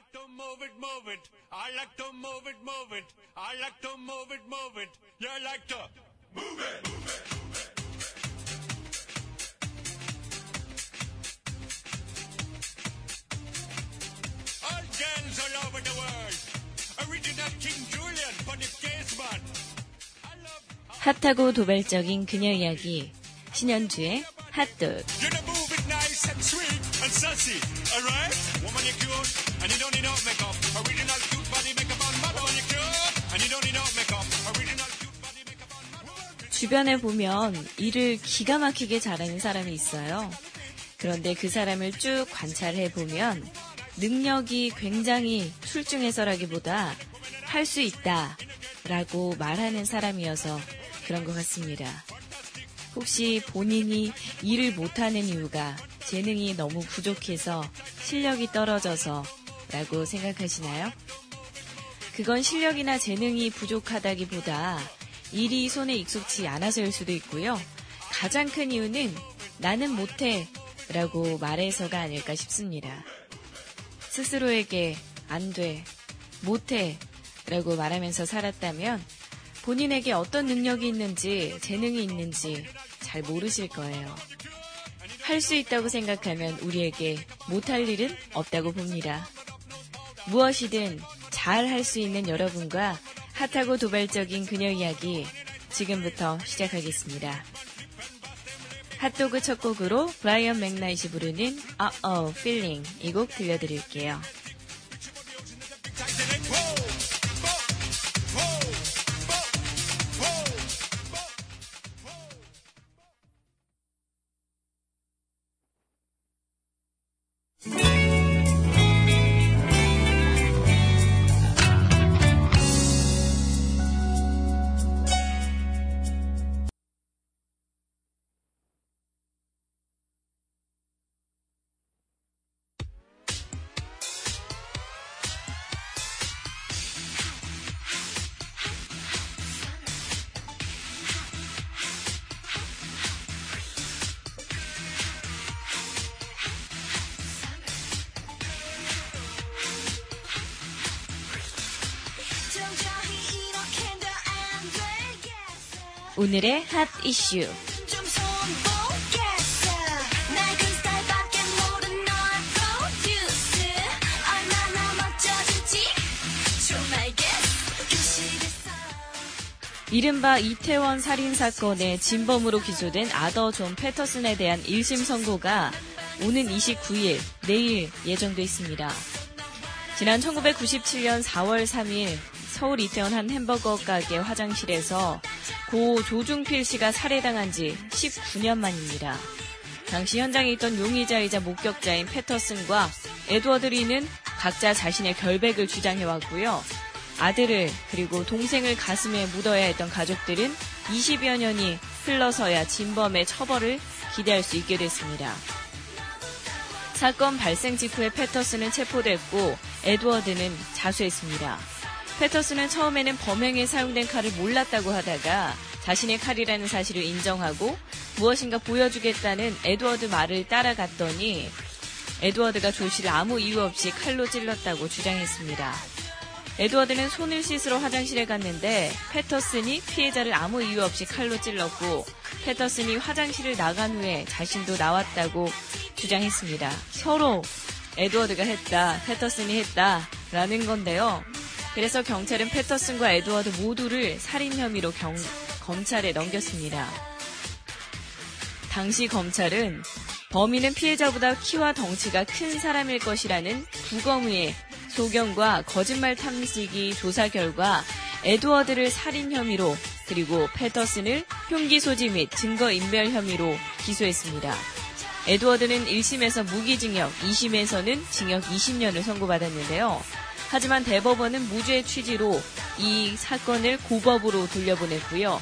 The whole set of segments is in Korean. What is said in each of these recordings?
like to move it, move it. I like to move it, move it. I like to move it, move it. You like to move it, move it. All girls all over the world. Original King Julian, funny case man. I love 핫하고 도발적인 그녀 이야기 신현주의 핫돌 You know, move it nice and sweet and sassy, alright? Woman, you're cute, 주변에 보면 일을 기가 막히게 잘하는 사람이 있어요. 그런데 그 사람을 쭉 관찰해 보면 능력이 굉장히 출중해서라기보다 할 수 있다 라고 말하는 사람이어서 그런 것 같습니다. 혹시 본인이 일을 못하는 이유가 재능이 너무 부족해서 실력이 떨어져서 라고 생각하시나요? 그건 실력이나 재능이 부족하다기보다 일이 손에 익숙치 않아서일 수도 있고요. 가장 큰 이유는 나는 못해 라고 말해서가 아닐까 싶습니다. 스스로에게 안 돼, 못해 라고 말하면서 살았다면 본인에게 어떤 능력이 있는지, 재능이 있는지 잘 모르실 거예요. 할 수 있다고 생각하면 우리에게 못할 일은 없다고 봅니다. 무엇이든 잘 할 수 있는 여러분과 핫하고 도발적인 그녀 이야기 지금부터 시작하겠습니다. 핫도그 첫 곡으로 브라이언 맥나이시 부르는 Uh Oh Feeling 이 곡 들려드릴게요. 겠어. 교실에서. 이른바 이태원 살인 사건의 진범으로 기소된 아더 존 패터슨에 대한 1심 선고가 오는 29일 내일 예정돼 있습니다. 지난 1997년 4월 3일 서울 이태원 한 햄버거 가게 화장실에서 고 조중필 씨가 살해당한 지 19년 만입니다. 당시 현장에 있던 용의자이자 목격자인 패터슨과 에드워드 리는 각자 자신의 결백을 주장해왔고요. 아들을 그리고 동생을 가슴에 묻어야 했던 가족들은 20여 년이 흘러서야 진범의 처벌을 기대할 수 있게 됐습니다. 사건 발생 직후에 패터슨은 체포됐고 에드워드는 자수했습니다. 패터슨은 처음에는 범행에 사용된 칼을 몰랐다고 하다가 자신의 칼이라는 사실을 인정하고 무엇인가 보여주겠다는 에드워드 말을 따라갔더니 에드워드가 조 씨를 아무 이유 없이 칼로 찔렀다고 주장했습니다. 에드워드는 손을 씻으러 화장실에 갔는데 패터슨이 피해자를 아무 이유 없이 칼로 찔렀고 패터슨이 화장실을 나간 후에 자신도 나왔다고 주장했습니다. 서로 에드워드가 했다, 패터슨이 했다라는 건데요. 그래서 경찰은 패터슨과 에드워드 모두를 살인 혐의로 경- 검찰에 넘겼습니다. 당시 검찰은 범인은 피해자보다 키와 덩치가 큰 사람일 것이라는 부검의 소견과 거짓말 탐지기 조사 결과 에드워드를 살인 혐의로 그리고 패터슨을 흉기 소지 및 증거 인멸 혐의로 기소했습니다. 에드워드는 1심에서 무기징역, 2심에서는 징역 20년을 선고받았는데요. 하지만 대법원은 무죄 취지로 이 사건을 고법으로 돌려보냈고요.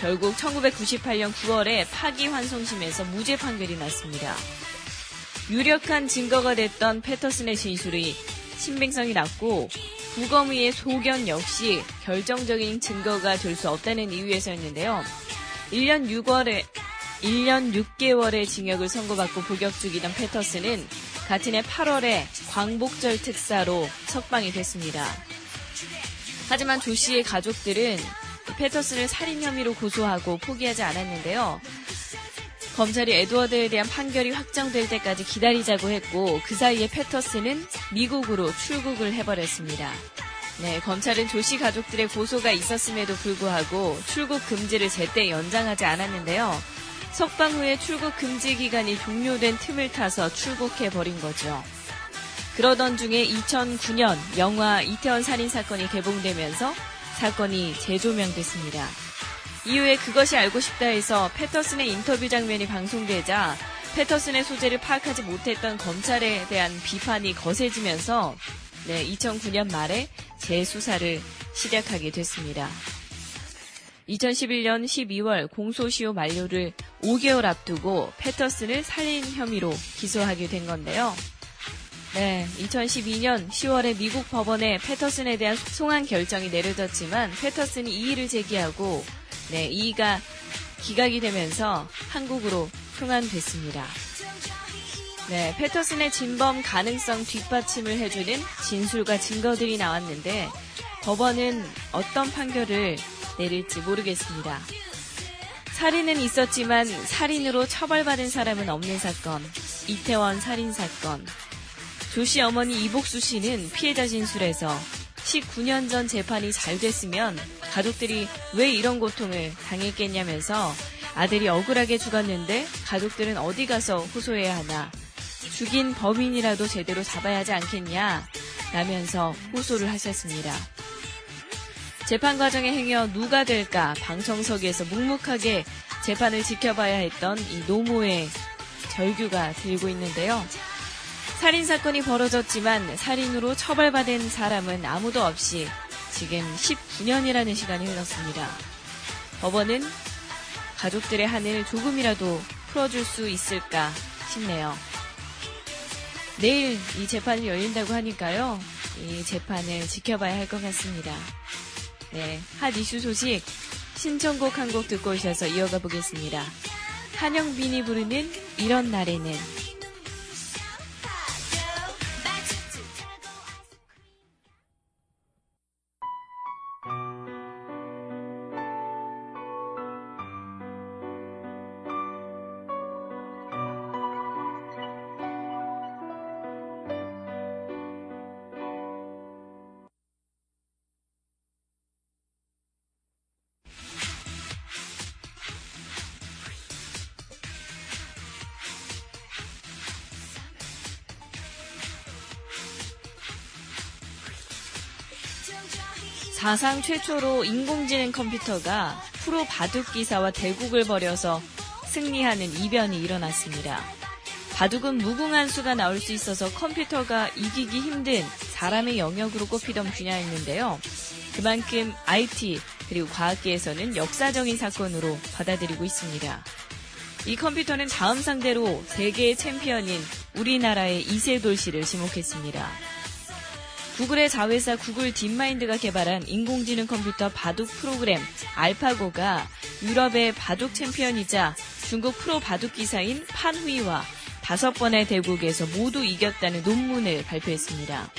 결국 1998년 9월에 파기환송심에서 무죄 판결이 났습니다. 유력한 증거가 됐던 패터슨의 진술이 신빙성이 낮고 부검의의 소견 역시 결정적인 증거가 될 수 없다는 이유에서였는데요. 1년 6월에 1년 6개월의 징역을 선고받고 복역 중이던 패터슨은 같은 해 8월에 광복절 특사로 석방이 됐습니다. 하지만 조 씨의 가족들은 패터슨을 살인 혐의로 고소하고 포기하지 않았는데요. 검찰이 에드워드에 대한 판결이 확정될 때까지 기다리자고 했고 그 사이에 패터슨은 미국으로 출국을 해버렸습니다. 네, 검찰은 조씨 가족들의 고소가 있었음에도 불구하고 출국 금지를 제때 연장하지 않았는데요. 석방 후에 출국 금지 기간이 종료된 틈을 타서 출국해 버린 거죠. 그러던 중에 2009년 영화 이태원 살인 사건이 개봉되면서 사건이 재조명됐습니다. 이후에 그것이 알고 싶다 해서 패터슨의 인터뷰 장면이 방송되자 패터슨의 소재를 파악하지 못했던 검찰에 대한 비판이 거세지면서 네, 2009년 말에 재수사를 시작하게 됐습니다. 2011년 12월 공소시효 만료를 5개월 앞두고 패터슨을 살인 혐의로 기소하게 된 건데요. 네, 2012년 10월에 미국 법원에 패터슨에 대한 송환 결정이 내려졌지만 패터슨이 이의를 제기하고 네, 이의가 기각이 되면서 한국으로 송환됐습니다. 네, 패터슨의 진범 가능성 뒷받침을 해주는 진술과 증거들이 나왔는데 법원은 어떤 판결을 내릴지 모르겠습니다. 살인은 있었지만 살인으로 처벌받은 사람은 없는 사건, 이태원 살인 사건. 조씨 어머니 이복수 씨는 피해자 진술에서 19년 전 재판이 잘 됐으면 가족들이 왜 이런 고통을 당했겠냐면서 아들이 억울하게 죽었는데 가족들은 어디 가서 호소해야 하나. 죽인 범인이라도 제대로 잡아야 하지 않겠냐. 라면서 호소를 하셨습니다. 재판 과정에 행여 누가 될까 방청석에서 묵묵하게 재판을 지켜봐야 했던 이 노모의 절규가 들고 있는데요. 살인 사건이 벌어졌지만 살인으로 처벌받은 사람은 아무도 없이 지금 19년이라는 시간이 흘렀습니다. 법원은 가족들의 한을 조금이라도 풀어줄 수 있을까 싶네요. 내일 이 재판이 열린다고 하니까요. 이 재판을 지켜봐야 할 것 같습니다. 네, 핫 이슈 소식 신청곡 한 곡 듣고 오셔서 이어가 보겠습니다. 한영빈이 부르는 이런 날에는 사상 최초로 인공지능 컴퓨터가 프로 바둑 기사와 대국을 벌여서 승리하는 이변이 일어났습니다. 바둑은 무궁한 수가 나올 수 있어서 컴퓨터가 이기기 힘든 사람의 영역으로 꼽히던 분야였는데요. 그만큼 IT 그리고 과학계에서는 역사적인 사건으로 받아들이고 있습니다. 이 컴퓨터는 다음 상대로 세계의 챔피언인 우리나라의 이세돌 씨를 지목했습니다. 구글의 자회사 구글 딥마인드가 개발한 인공지능 컴퓨터 바둑 프로그램 알파고가 유럽의 바둑 챔피언이자 중국 프로 바둑 기사인 판후이와 다섯 번의 대국에서 모두 이겼다는 논문을 발표했습니다.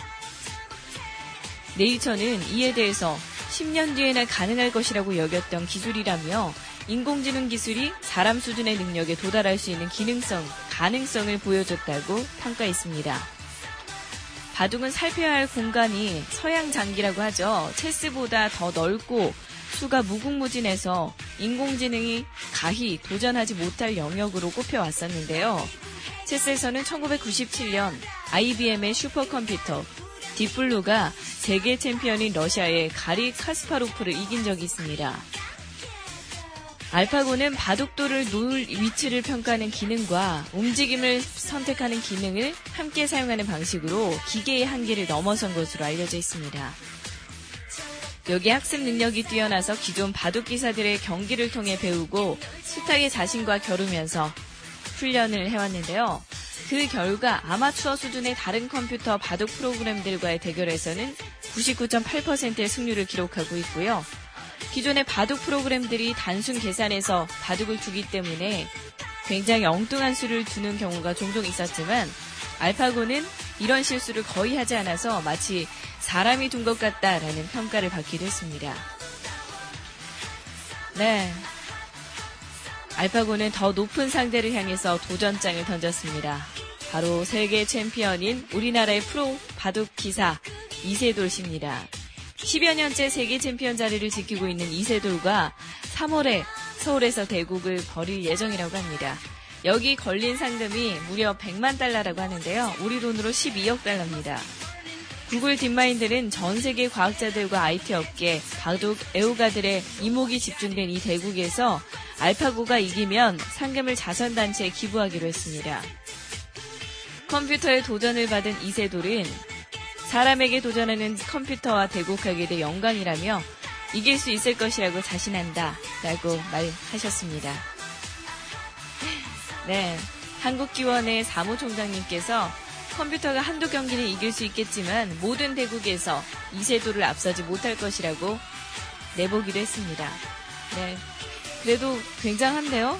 네이처는 이에 대해서 10년 뒤에는 가능할 것이라고 여겼던 기술이라며 인공지능 기술이 사람 수준의 능력에 도달할 수 있는 기능성, 가능성을 보여줬다고 평가했습니다. 바둑은 살펴야 할 공간이 서양 장기라고 하죠. 체스보다 더 넓고 수가 무궁무진해서 인공지능이 가히 도전하지 못할 영역으로 꼽혀왔었는데요. 체스에서는 1997년 IBM의 슈퍼컴퓨터 Deep Blue가 세계 챔피언인 러시아의 가리 카스파로프를 이긴 적이 있습니다. 알파고는 바둑돌을 놓을 위치를 평가하는 기능과 움직임을 선택하는 기능을 함께 사용하는 방식으로 기계의 한계를 넘어선 것으로 알려져 있습니다. 여기 학습 능력이 뛰어나서 기존 바둑 기사들의 경기를 통해 배우고 숱하게 자신과 겨루면서 훈련을 해왔는데요. 그 결과 아마추어 수준의 다른 컴퓨터 바둑 프로그램들과의 대결에서는 99.8%의 승률을 기록하고 있고요. 기존의 바둑 프로그램들이 단순 계산에서 바둑을 두기 때문에 굉장히 엉뚱한 수를 두는 경우가 종종 있었지만 알파고는 이런 실수를 거의 하지 않아서 마치 사람이 둔 것 같다라는 평가를 받기도 했습니다. 네. 알파고는 더 높은 상대를 향해서 도전장을 던졌습니다. 바로 세계 챔피언인 우리나라의 프로 바둑 기사 이세돌 씨입니다. 10여 년째 세계 챔피언 자리를 지키고 있는 이세돌과 3월에 서울에서 대국을 벌일 예정이라고 합니다. 여기 걸린 상금이 무려 100만 달러라고 하는데요. 우리 돈으로 12억 달러입니다. 구글 딥마인드는 전 세계 과학자들과 IT 업계, 바둑 애호가들의 이목이 집중된 이 대국에서 알파고가 이기면 상금을 자선단체에 기부하기로 했습니다. 컴퓨터에 도전을 받은 이세돌은 사람에게 도전하는 컴퓨터와 대국하게 돼 영광이라며 이길 수 있을 것이라고 자신한다. 라고 말하셨습니다. 네. 한국기원의 사무총장님께서 컴퓨터가 한두 경기는 이길 수 있겠지만 모든 대국에서 이세돌을 앞서지 못할 것이라고 내보기도 했습니다. 네. 그래도 굉장한데요?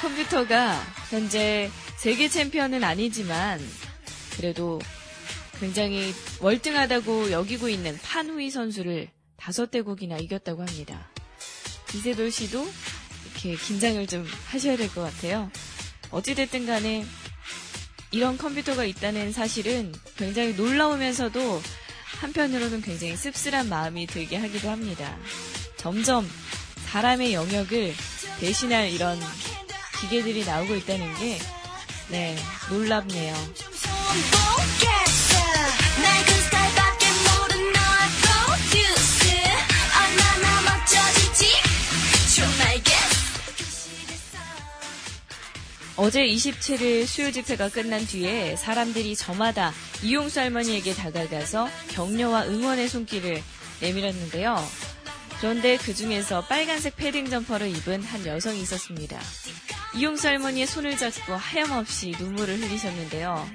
컴퓨터가 현재 세계 챔피언은 아니지만 그래도 굉장히 월등하다고 여기고 있는 판후이 선수를 다섯 대국이나 이겼다고 합니다. 이세돌 씨도 이렇게 긴장을 좀 하셔야 될 것 같아요. 어찌됐든 간에 이런 컴퓨터가 있다는 사실은 굉장히 놀라우면서도 한편으로는 굉장히 씁쓸한 마음이 들게 하기도 합니다. 점점 사람의 영역을 대신할 이런 기계들이 나오고 있다는 게, 네, 놀랍네요. Guess 어제 27일 수요 집회가 끝난 뒤에 사람들이 저마다 이용수 할머니에게 다가가서 격려와 응원의 손길을 내밀었는데요. 그런데 그 중에서 빨간색 패딩 점퍼를 입은 한 여성이 있었습니다. 이용수 할머니의 손을 잡고 하염없이 눈물을 흘리셨는데요.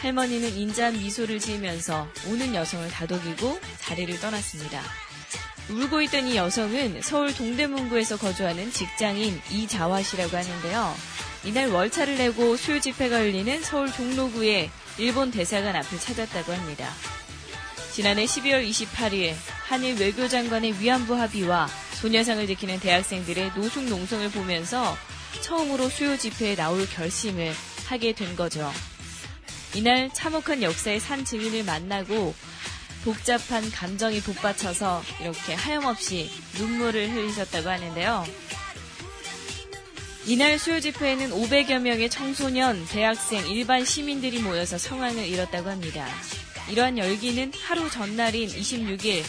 할머니는 인자한 미소를 지으면서 우는 여성을 다독이고 자리를 떠났습니다. 울고 있던 이 여성은 서울 동대문구에서 거주하는 직장인 이자화 씨라고 하는데요. 이날 월차를 내고 수요 집회가 열리는 서울 종로구의 일본 대사관 앞을 찾았다고 합니다. 지난해 12월 28일 한일 외교장관의 위안부 합의와 소녀상을 지키는 대학생들의 노숙 농성을 보면서 처음으로 수요 집회에 나올 결심을 하게 된 거죠. 이날 참혹한 역사의 산 증인을 만나고 복잡한 감정이 복받쳐서 이렇게 하염없이 눈물을 흘리셨다고 하는데요. 이날 수요 집회에는 500여 명의 청소년, 대학생, 일반 시민들이 모여서 성황을 이뤘다고 합니다. 이러한 열기는 하루 전날인 26일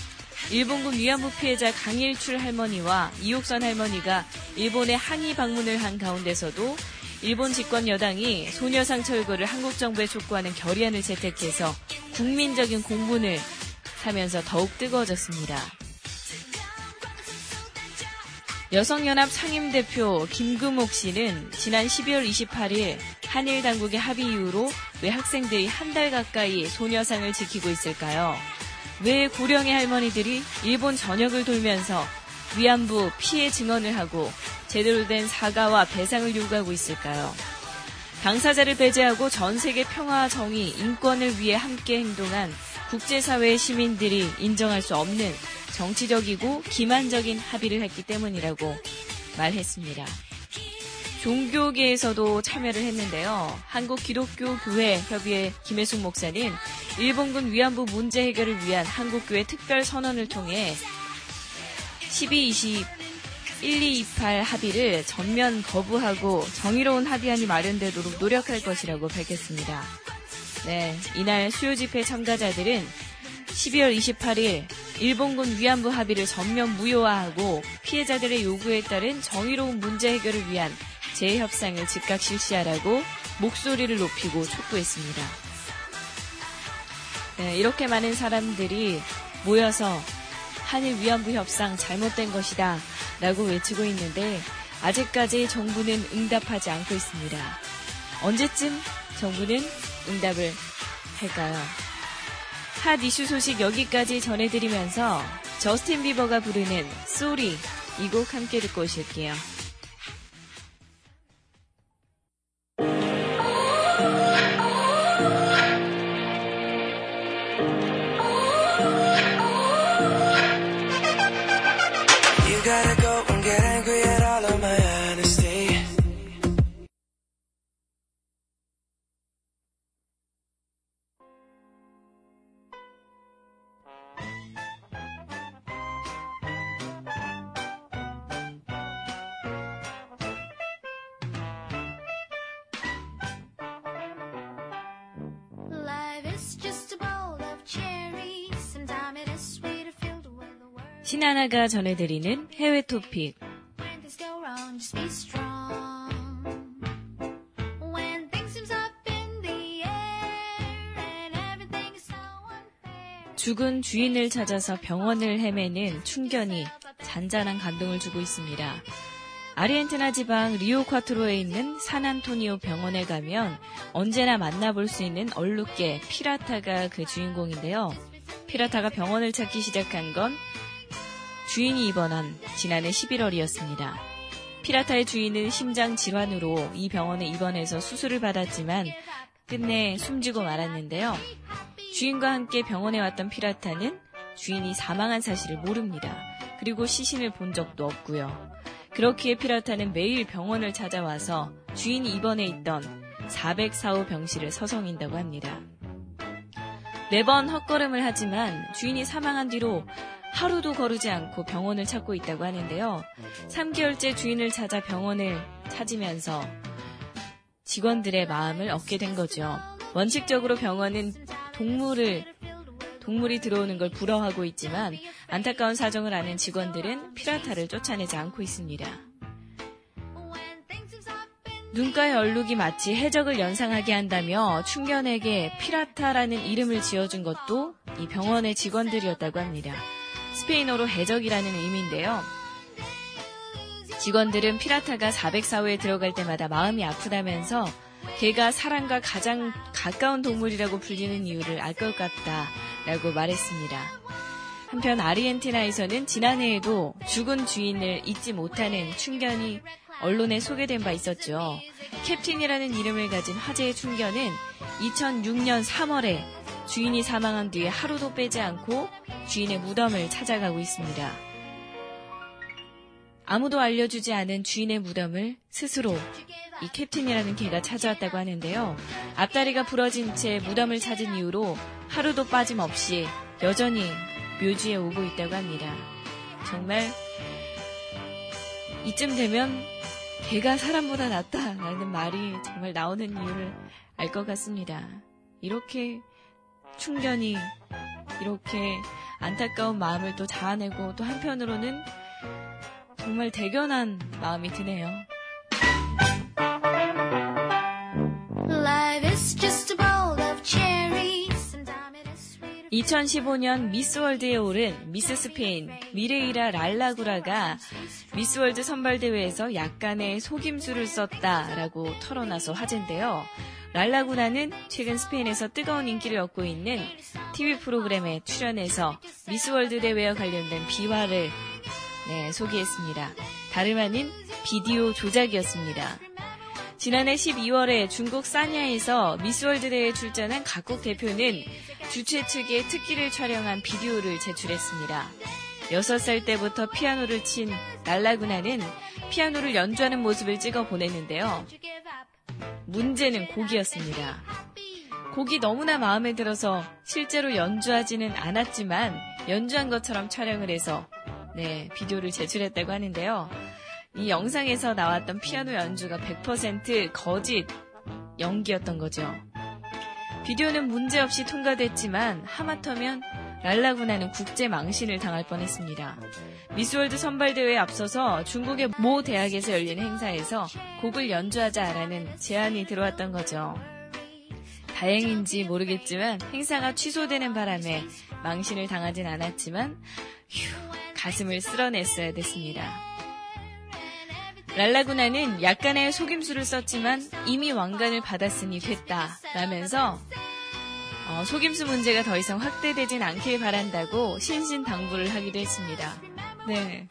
일본군 위안부 피해자 강일출 할머니와 이옥선 할머니가 일본에 항의 방문을 한 가운데서도 일본 집권 여당이 소녀상 철거를 한국 정부에 촉구하는 결의안을 채택해서 국민적인 공분을 사면서 더욱 뜨거워졌습니다. 여성연합 상임대표 김금옥 씨는 지난 12월 28일 한일 당국의 합의 이후로 왜 학생들이 한 달 가까이 소녀상을 지키고 있을까요? 왜 고령의 할머니들이 일본 전역을 돌면서 위안부 피해 증언을 하고 제대로 된 사과와 배상을 요구하고 있을까요? 당사자를 배제하고 전 세계 평화와 정의, 인권을 위해 함께 행동한 국제사회의 시민들이 인정할 수 없는 정치적이고 기만적인 합의를 했기 때문이라고 말했습니다. 종교계에서도 참여를 했는데요. 한국 기독교 교회 협의회 김혜숙 목사는 일본군 위안부 문제 해결을 위한 한국교회 특별 선언을 통해 12, 20, 1228 합의를 전면 거부하고 정의로운 합의안이 마련되도록 노력할 것이라고 밝혔습니다. 네, 이날 수요 집회 참가자들은 12월 28일 일본군 위안부 합의를 전면 무효화하고 피해자들의 요구에 따른 정의로운 문제 해결을 위한 재협상을 즉각 실시하라고 목소리를 높이고 촉구했습니다. 네, 이렇게 많은 사람들이 모여서 한일 위안부 협상 잘못된 것이다 라고 외치고 있는데 아직까지 정부는 응답하지 않고 있습니다. 언제쯤 정부는 응답을 할까요? 핫 이슈 소식 여기까지 전해드리면서 저스틴 비버가 부르는 Sorry 이 곡 함께 듣고 오실게요. 하나가 전해드리는 해외 토픽. 죽은 주인을 찾아서 병원을 헤매는 충견이 잔잔한 감동을 주고 있습니다. 아르헨티나 지방 리오콰트로에 있는 산안토니오 병원에 가면 언제나 만나볼 수 있는 얼룩개 피라타가 그 주인공인데요. 피라타가 병원을 찾기 시작한 건 주인이 입원한 지난해 11월이었습니다. 피라타의 주인은 심장 질환으로 이 병원에 입원해서 수술을 받았지만 끝내 숨지고 말았는데요. 주인과 함께 병원에 왔던 피라타는 주인이 사망한 사실을 모릅니다. 그리고 시신을 본 적도 없고요. 그렇기에 피라타는 매일 병원을 찾아와서 주인이 입원해 있던 404호 병실을 서성인다고 합니다. 매번 헛걸음을 하지만 주인이 사망한 뒤로 하루도 거르지 않고 병원을 찾고 있다고 하는데요. 3개월째 주인을 찾아 병원을 찾으면서 직원들의 마음을 얻게 된 거죠. 원칙적으로 병원은 동물을 동물이 들어오는 걸 부러워하고 있지만 안타까운 사정을 아는 직원들은 피라타를 쫓아내지 않고 있습니다. 눈가의 얼룩이 마치 해적을 연상하게 한다며 충견에게 피라타라는 이름을 지어준 것도 이 병원의 직원들이었다고 합니다. 스페인어로 해적이라는 의미인데요. 직원들은 피라타가 404호에 들어갈 때마다 마음이 아프다면서 걔가 사람과 가장 가까운 동물이라고 불리는 이유를 알 것 같다라고 말했습니다. 한편 아르헨티나에서는 지난해에도 죽은 주인을 잊지 못하는 충견이 언론에 소개된 바 있었죠. 캡틴이라는 이름을 가진 화제의 충견은 2006년 3월에 주인이 사망한 뒤에 하루도 빼지 않고 주인의 무덤을 찾아가고 있습니다. 아무도 알려주지 않은 주인의 무덤을 스스로 이 캡틴이라는 개가 찾아왔다고 하는데요. 앞다리가 부러진 채 무덤을 찾은 이후로 하루도 빠짐없이 여전히 묘지에 오고 있다고 합니다. 정말 이쯤 되면 개가 사람보다 낫다라는 말이 정말 나오는 이유를 알 것 같습니다. 이렇게 충견이 이렇게 안타까운 마음을 또 자아내고 또 한편으로는 정말 대견한 마음이 드네요. Life is just a bowl of cherries. Sometimes it is sweeter. 2015년 미스월드에 오른 미스 스페인 미레이라 랄라구라가 미스월드 선발대회에서 약간의 속임수를 썼다라고 털어놔서 화제인데요. 랄라구라는 최근 스페인에서 뜨거운 인기를 얻고 있는 TV 프로그램에 출연해서 미스월드 대회와 관련된 비화를 네, 소개했습니다. 다름 아닌 비디오 조작이었습니다. 지난해 12월에 중국 사냐에서 미스월드 대회에 출전한 각국 대표는 주최 측에 특기를 촬영한 비디오를 제출했습니다. 6살 때부터 피아노를 친 날라구나는 피아노를 연주하는 모습을 찍어 보냈는데요. 문제는 곡이었습니다. 곡이 너무나 마음에 들어서 실제로 연주하지는 않았지만 연주한 것처럼 촬영을 해서 네, 비디오를 제출했다고 하는데요. 이 영상에서 나왔던 피아노 연주가 100% 거짓 연기였던 거죠. 비디오는 문제없이 통과됐지만 하마터면 랄라구나는 국제 망신을 당할 뻔했습니다. 미스월드 선발대회에 앞서서 중국의 모 대학에서 열린 행사에서 곡을 연주하자라는 제안이 들어왔던 거죠. 다행인지 모르겠지만 행사가 취소되는 바람에 망신을 당하진 않았지만 휴, 가슴을 쓸어냈어야 됐습니다. 랄라구나는 약간의 속임수를 썼지만 이미 왕관을 받았으니 됐다 라면서 어, 속임수 문제가 더 이상 확대되진 않길 바란다고 신신 당부를 하기도 했습니다. 네.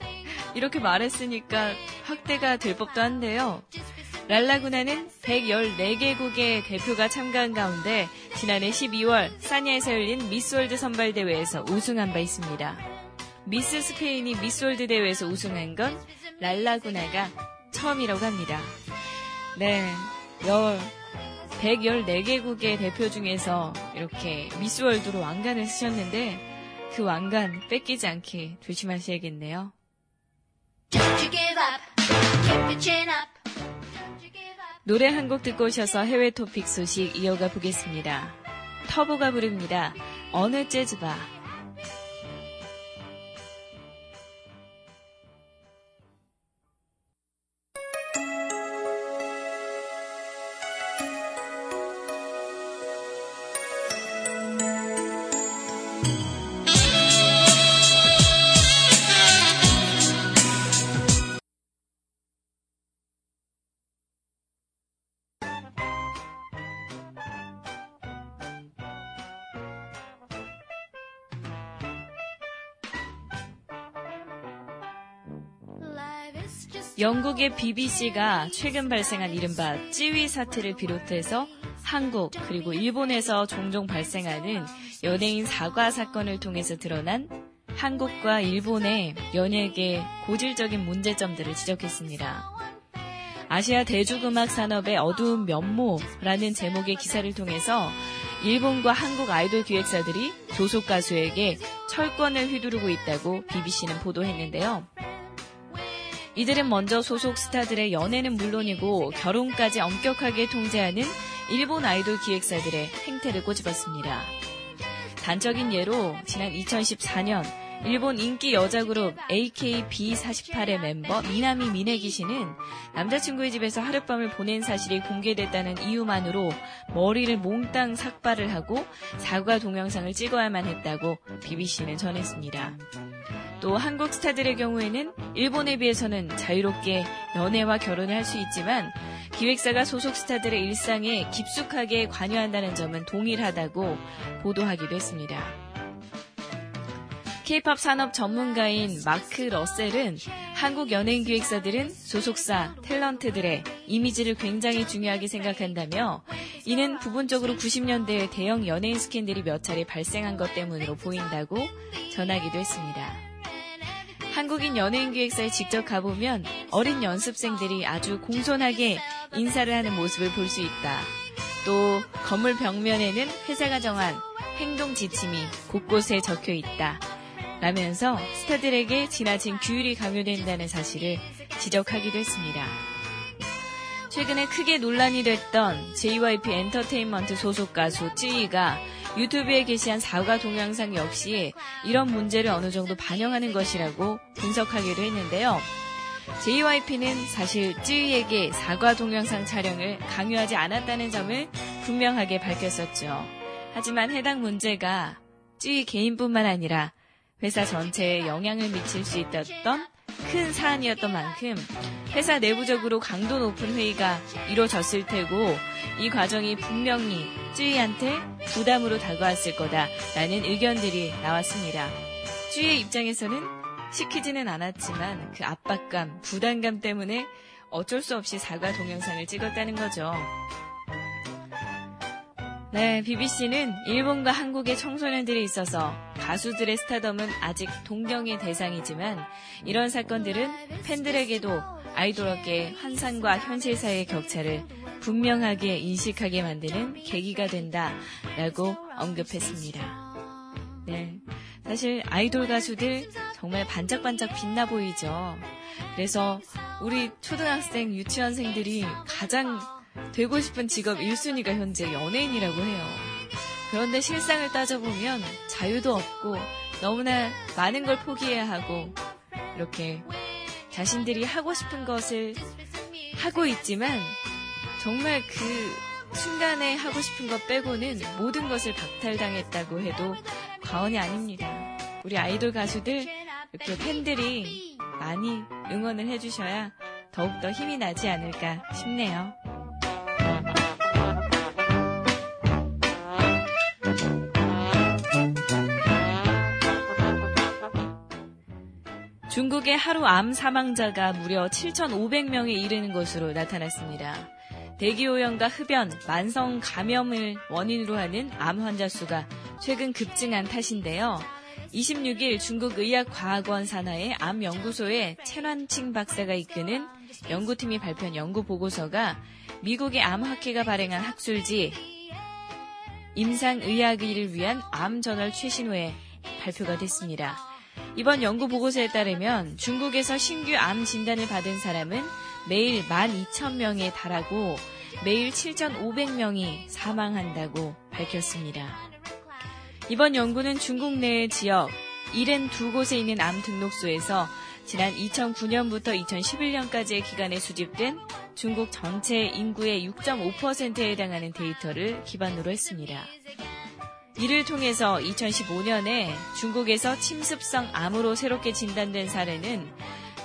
이렇게 말했으니까 확대가 될 법도 한데요. 랄라구나는 114개국의 대표가 참가한 가운데 지난해 12월 사냐에서 열린 미스월드 선발대회에서 우승한 바 있습니다. 미스 스페인이 미스월드 대회에서 우승한 건 랄라구나가 처음이라고 합니다. 네. 열, 114개국의 대표 중에서 이렇게 미스월드로 왕관을 쓰셨는데 그 왕관 뺏기지 않게 조심하셔야겠네요. 노래 한 곡 듣고 오셔서 해외 토픽 소식 이어가 보겠습니다. 터보가 부릅니다. 어느 재즈바. 영국의 BBC가 최근 발생한 이른바 찌위 사태를 비롯해서 한국 그리고 일본에서 종종 발생하는 연예인 사과 사건을 통해서 드러난 한국과 일본의 연예계 고질적인 문제점들을 지적했습니다. 아시아 대중음악 산업의 어두운 면모라는 제목의 기사를 통해서 일본과 한국 아이돌 기획사들이 소속 가수에게 철권을 휘두르고 있다고 BBC는 보도했는데요. 이들은 먼저 소속 스타들의 연애는 물론이고 결혼까지 엄격하게 통제하는 일본 아이돌 기획사들의 행태를 꼬집었습니다. 단적인 예로 지난 2014년 일본 인기 여자 그룹 AKB48의 멤버 미나미 미네기 씨는 남자친구의 집에서 하룻밤을 보낸 사실이 공개됐다는 이유만으로 머리를 몽땅 삭발을 하고 사과 동영상을 찍어야만 했다고 BBC는 전했습니다. 또 한국 스타들의 경우에는 일본에 비해서는 자유롭게 연애와 결혼을 할 수 있지만 기획사가 소속 스타들의 일상에 깊숙하게 관여한다는 점은 동일하다고 보도하기도 했습니다. K-팝 산업 전문가인 마크 러셀은 한국 연예인 기획사들은 소속사, 탤런트들의 이미지를 굉장히 중요하게 생각한다며 이는 부분적으로 90년대의 대형 연예인 스캔들이 몇 차례 발생한 것 때문으로 보인다고 전하기도 했습니다. 한국인 연예인 기획사에 직접 가보면 어린 연습생들이 아주 공손하게 인사를 하는 모습을 볼 수 있다. 또 건물 벽면에는 회사가 정한 행동 지침이 곳곳에 적혀 있다. 라면서 스타들에게 지나친 규율이 강요된다는 사실을 지적하기도 했습니다. 최근에 크게 논란이 됐던 JYP 엔터테인먼트 소속 가수 찌이가 유튜브에 게시한 사과 동영상 역시 이런 문제를 어느 정도 반영하는 것이라고 분석하기도 했는데요. JYP는 사실 찌이에게 사과 동영상 촬영을 강요하지 않았다는 점을 분명하게 밝혔었죠. 하지만 해당 문제가 찌이 개인뿐만 아니라 회사 전체에 영향을 미칠 수 있었던 큰 사안이었던 만큼 회사 내부적으로 강도 높은 회의가 이루어졌을 테고 이 과정이 분명히 쯔이한테 부담으로 다가왔을 거다라는 의견들이 나왔습니다. 쯔이의 입장에서는 시키지는 않았지만 그 압박감, 부담감 때문에 어쩔 수 없이 사과 동영상을 찍었다는 거죠. 네, BBC는 일본과 한국의 청소년들에 있어서 가수들의 스타덤은 아직 동경의 대상이지만 이런 사건들은 팬들에게도 아이돌업계의 환상과 현실 사이의 격차를 분명하게 인식하게 만드는 계기가 된다라고 언급했습니다. 네. 사실 아이돌 가수들 정말 반짝반짝 빛나 보이죠. 그래서 우리 초등학생, 유치원생들이 가장 되고 싶은 직업 1순위가 현재 연예인이라고 해요. 그런데 실상을 따져보면 자유도 없고 너무나 많은 걸 포기해야 하고 이렇게 자신들이 하고 싶은 것을 하고 있지만 정말 그 순간에 하고 싶은 것 빼고는 모든 것을 박탈당했다고 해도 과언이 아닙니다. 우리 아이돌 가수들 이렇게 팬들이 많이 응원을 해주셔야 더욱더 힘이 나지 않을까 싶네요. 중국의 하루 암 사망자가 무려 7,500명에 이르는 것으로 나타났습니다. 대기오염과 흡연, 만성 감염을 원인으로 하는 암 환자 수가 최근 급증한 탓인데요. 26일 중국 의학과학원 산하의 암연구소의 채란칭 박사가 이끄는 연구팀이 발표한 연구 보고서가 미국의 암학회가 발행한 학술지 임상의학의를 위한 암 저널 최신호에 발표가 됐습니다. 이번 연구 보고서에 따르면 중국에서 신규 암 진단을 받은 사람은 매일 12,000명에 달하고 매일 7,500명이 사망한다고 밝혔습니다. 이번 연구는 중국 내 지역 72곳에 있는 암 등록소에서 지난 2009년부터 2011년까지의 기간에 수집된 중국 전체 인구의 6.5%에 해당하는 데이터를 기반으로 했습니다. 이를 통해서 2015년에 중국에서 침습성 암으로 새롭게 진단된 사례는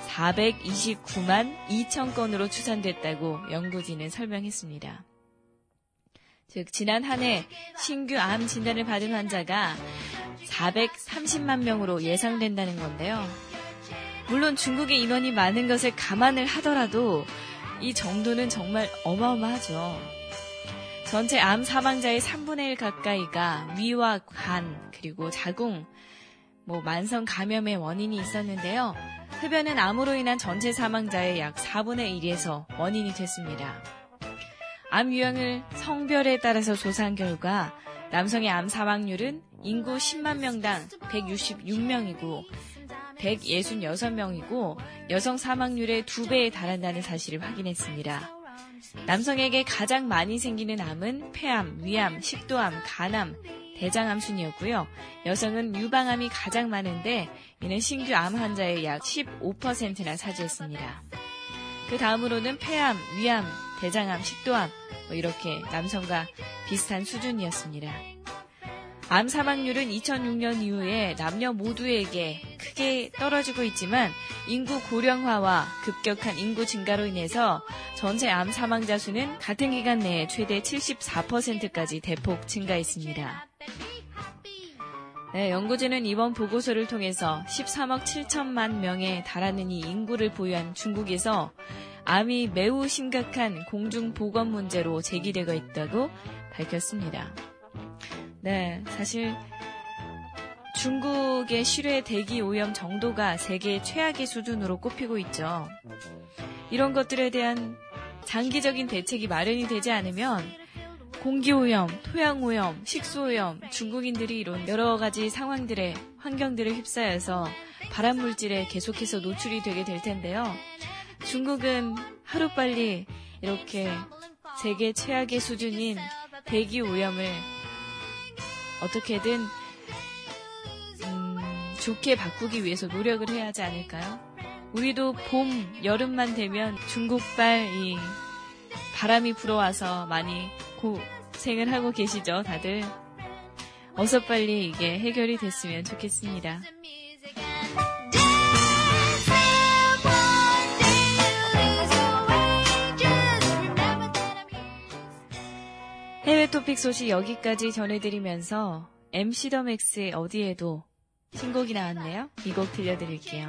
429만 2천 건으로 추산됐다고 연구진은 설명했습니다. 즉, 지난 한 해 신규 암 진단을 받은 환자가 430만 명으로 예상된다는 건데요. 물론 중국의 인원이 많은 것을 감안을 하더라도 이 정도는 정말 어마어마하죠. 전체 암 사망자의 3분의 1 가까이가 위와 간, 그리고 자궁, 뭐 만성 감염의 원인이 있었는데요. 흡연은 암으로 인한 전체 사망자의 약 4분의 1에서 원인이 됐습니다. 암 유형을 성별에 따라서 조사한 결과 남성의 암 사망률은 인구 10만 명당 166명이고 166명이고 여성 사망률의 2배에 달한다는 사실을 확인했습니다. 남성에게 가장 많이 생기는 암은 폐암, 위암, 식도암, 간암, 대장암 순이었고요. 여성은 유방암이 가장 많은데 이는 신규 암 환자의 약 15%나 차지했습니다. 그 다음으로는 폐암, 위암, 대장암, 식도암 뭐 이렇게 남성과 비슷한 수준이었습니다. 암 사망률은 2006년 이후에 남녀 모두에게 크게 떨어지고 있지만 인구 고령화와 급격한 인구 증가로 인해서 전체 암 사망자 수는 같은 기간 내에 최대 74%까지 대폭 증가했습니다. 네, 연구진은 이번 보고서를 통해서 13억 7천만 명에 달하는 이 인구를 보유한 중국에서 암이 매우 심각한 공중보건 문제로 제기되고 있다고 밝혔습니다. 네, 사실 중국의 실외 대기 오염 정도가 세계 최악의 수준으로 꼽히고 있죠. 이런 것들에 대한 장기적인 대책이 마련이 되지 않으면 공기오염, 토양오염, 식수오염, 중국인들이 이런 여러 가지 상황들에 환경들을 휩싸여서 발암물질에 계속해서 노출이 되게 될 텐데요. 중국은 하루빨리 이렇게 세계 최악의 수준인 대기 오염을 어떻게든 음, 좋게 바꾸기 위해서 노력을 해야 하지 않을까요? 우리도 봄, 여름만 되면 중국발 이 바람이 불어와서 많이 고생을 하고 계시죠, 다들. 어서 빨리 이게 해결이 됐으면 좋겠습니다. 해외 토픽 소식 여기까지 전해드리면서 MC 더 맥스의 어디에도 신곡이 나왔네요. 이 곡 들려드릴게요.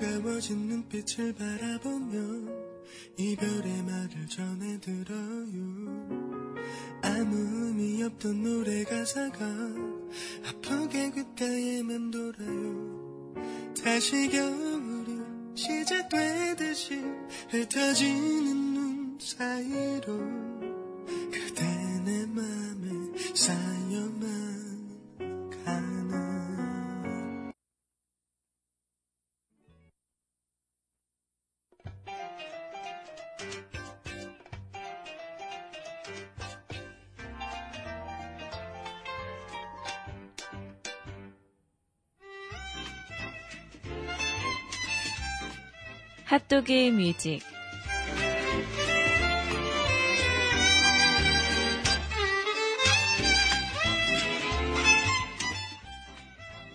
차가워진 눈빛을 바라보며 이별의 말을 전해들어요. 아무 의미 없던 노래 가사가 아프게 귓가에 맴돌아요. 다시 겨울이 시작되듯이 흩어지는 눈 사이로 그대 내 맘에 쌓여 핫도그의 뮤직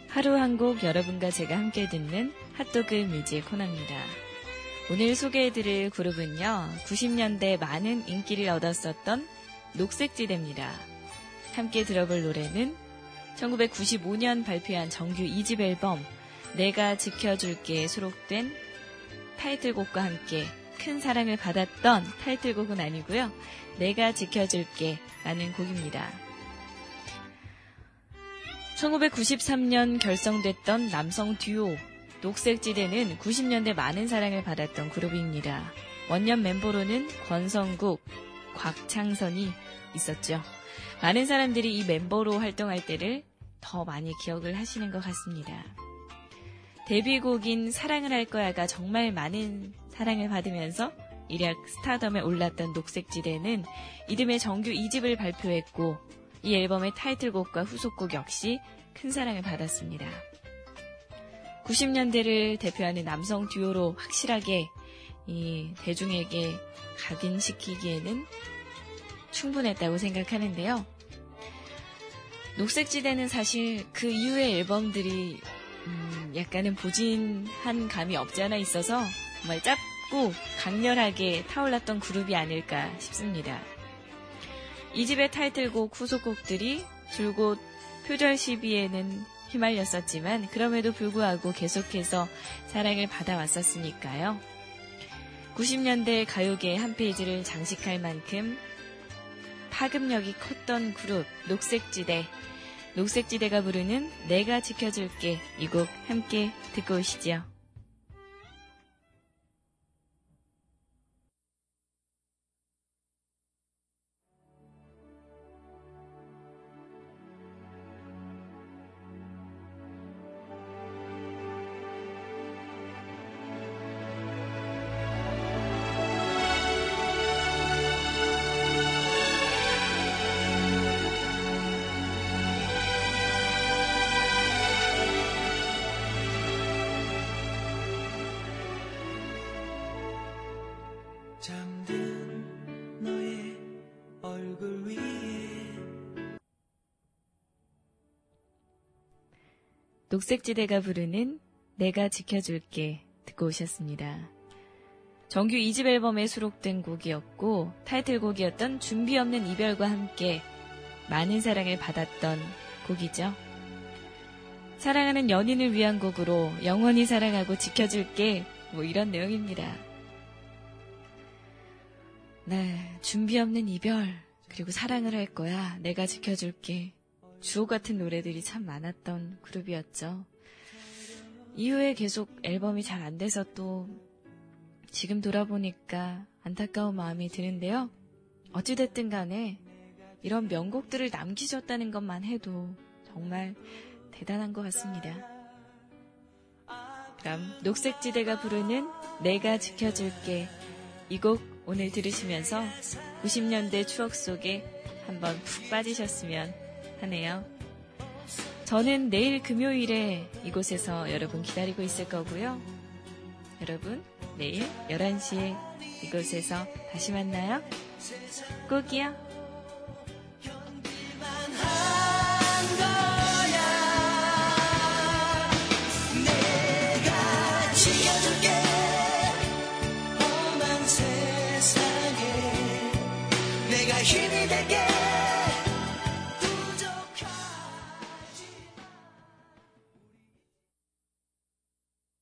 하루 한 곡 여러분과 제가 함께 듣는 핫도그 뮤직 코너입니다. 오늘 소개해드릴 그룹은요, 90년대 많은 인기를 얻었었던 녹색지대입니다. 함께 들어볼 노래는 1995년 발표한 정규 2집 앨범 내가 지켜줄게에 수록된 타이틀곡과 함께 큰 사랑을 받았던 타이틀곡은 아니고요. 내가 지켜줄게 라는 곡입니다. 1993년 결성됐던 남성 듀오 녹색지대는 90년대 많은 사랑을 받았던 그룹입니다. 원년 멤버로는 권성국, 곽창선이 있었죠. 많은 사람들이 이 멤버로 활동할 때를 더 많이 기억을 하시는 것 같습니다. 데뷔곡인 사랑을 할 거야가 정말 많은 사랑을 받으면서 일약 스타덤에 올랐던 녹색지대는 이듬해 정규 2집을 발표했고 이 앨범의 타이틀곡과 후속곡 역시 큰 사랑을 받았습니다. 90년대를 대표하는 남성 듀오로 확실하게 이 대중에게 각인시키기에는 충분했다고 생각하는데요. 녹색지대는 사실 그 이후의 앨범들이 음, 약간은 보진한 감이 없지 않아 있어서 정말 짧고 강렬하게 타올랐던 그룹이 아닐까 싶습니다. 이 집의 타이틀곡 후속곡들이 줄곧 표절 시비에는 휘말렸었지만 그럼에도 불구하고 계속해서 사랑을 받아왔었으니까요. 90년대 가요계의 한 페이지를 장식할 만큼 파급력이 컸던 그룹 녹색지대 녹색지대가 부르는 내가 지켜줄게 이 곡 함께 듣고 오시죠. 녹색지대가 부르는 내가 지켜줄게 듣고 오셨습니다. 정규 2집 앨범에 수록된 곡이었고 타이틀곡이었던 준비 없는 이별과 함께 많은 사랑을 받았던 곡이죠. 사랑하는 연인을 위한 곡으로 영원히 사랑하고 지켜줄게 뭐 이런 내용입니다. 네, 준비 없는 이별 그리고 사랑을 할 거야 내가 지켜줄게 주옥 같은 노래들이 참 많았던 그룹이었죠. 이후에 계속 앨범이 잘 안 돼서 또 지금 돌아보니까 안타까운 마음이 드는데요. 어찌됐든 간에 이런 명곡들을 남기셨다는 것만 해도 정말 대단한 것 같습니다. 그럼 녹색지대가 부르는 내가 지켜줄게 이 곡 오늘 들으시면서 90년대 추억 속에 한번 푹 빠지셨으면 하네요. 저는 내일 금요일에 이곳에서 여러분 기다리고 있을 거고요. 여러분, 내일 11시에 이곳에서 다시 만나요. 꼭이요.